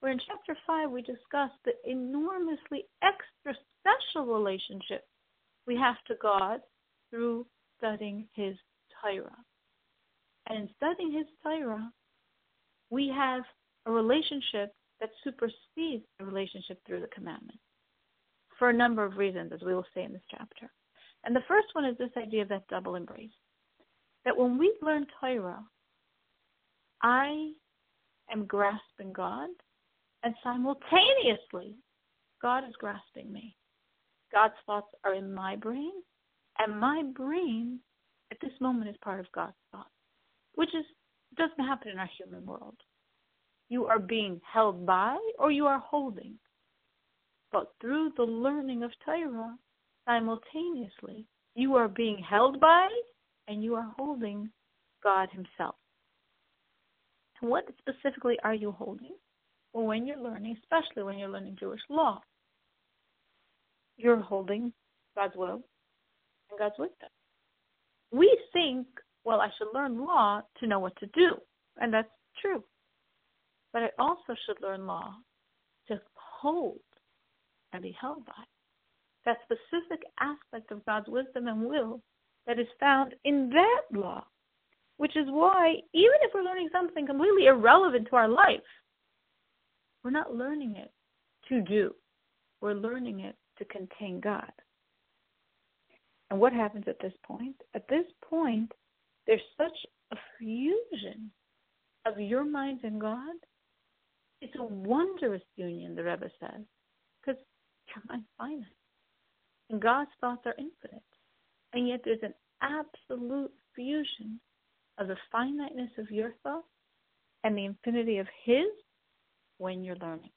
where in chapter 5 we discuss the enormously extra special relationship we have to God through studying His Torah. And in studying His Torah, we have a relationship that supersedes the relationship through the commandment for a number of reasons, as we will say in this chapter. And the first one is this idea of that double embrace. That when we learn Torah, I am grasping God, and simultaneously, God is grasping me. God's thoughts are in my brain, and my brain at this moment is part of God's thoughts, which is doesn't happen in our human world. You are being held by or you are holding. But through the learning of Torah, simultaneously, you are being held by and you are holding God Himself. And what specifically are you holding? When you're learning, especially when you're learning Jewish law, you're holding God's will and God's wisdom. We think, well, I should learn law to know what to do, and that's true. But I also should learn law to hold and be held by. That specific aspect of God's wisdom and will that is found in that law. Which is why, even if we're learning something completely irrelevant to our life, we're not learning it to do. We're learning it to contain God. And what happens at this point? At this point, there's such a fusion of your mind and God. It's a wondrous union, the Rebbe says, because your mind's finite. And God's thoughts are infinite. And yet there's an absolute fusion of the finiteness of your thoughts and the infinity of His when you're learning.